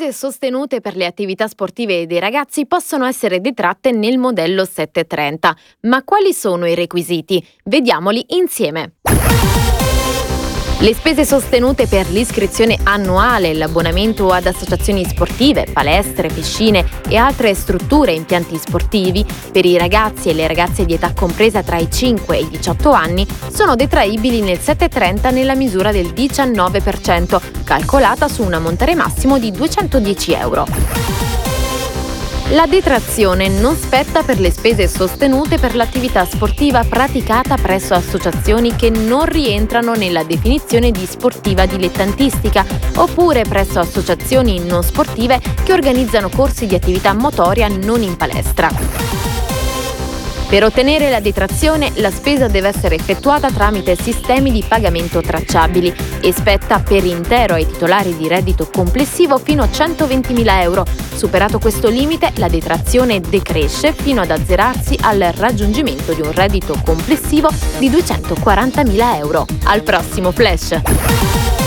spese sostenute per le attività sportive dei ragazzi possono essere detratte nel modello 730. Ma quali sono i requisiti? Vediamoli insieme. Le spese sostenute per l'iscrizione annuale, l'abbonamento ad associazioni sportive, palestre, piscine e altre strutture e impianti sportivi per i ragazzi e le ragazze di età compresa tra i 5 e i 18 anni sono detraibili nel 730 nella misura del 19%, calcolata su un ammontare massimo di 210 euro. La detrazione non spetta per le spese sostenute per l'attività sportiva praticata presso associazioni che non rientrano nella definizione di sportiva dilettantistica oppure presso associazioni non sportive che organizzano corsi di attività motoria non in palestra. Per ottenere la detrazione la spesa deve essere effettuata tramite sistemi di pagamento tracciabili e spetta per intero ai titolari di reddito complessivo fino a 120.000 euro. Superato questo limite, la detrazione decresce fino ad azzerarsi al raggiungimento di un reddito complessivo di 240.000 euro. Al prossimo flash!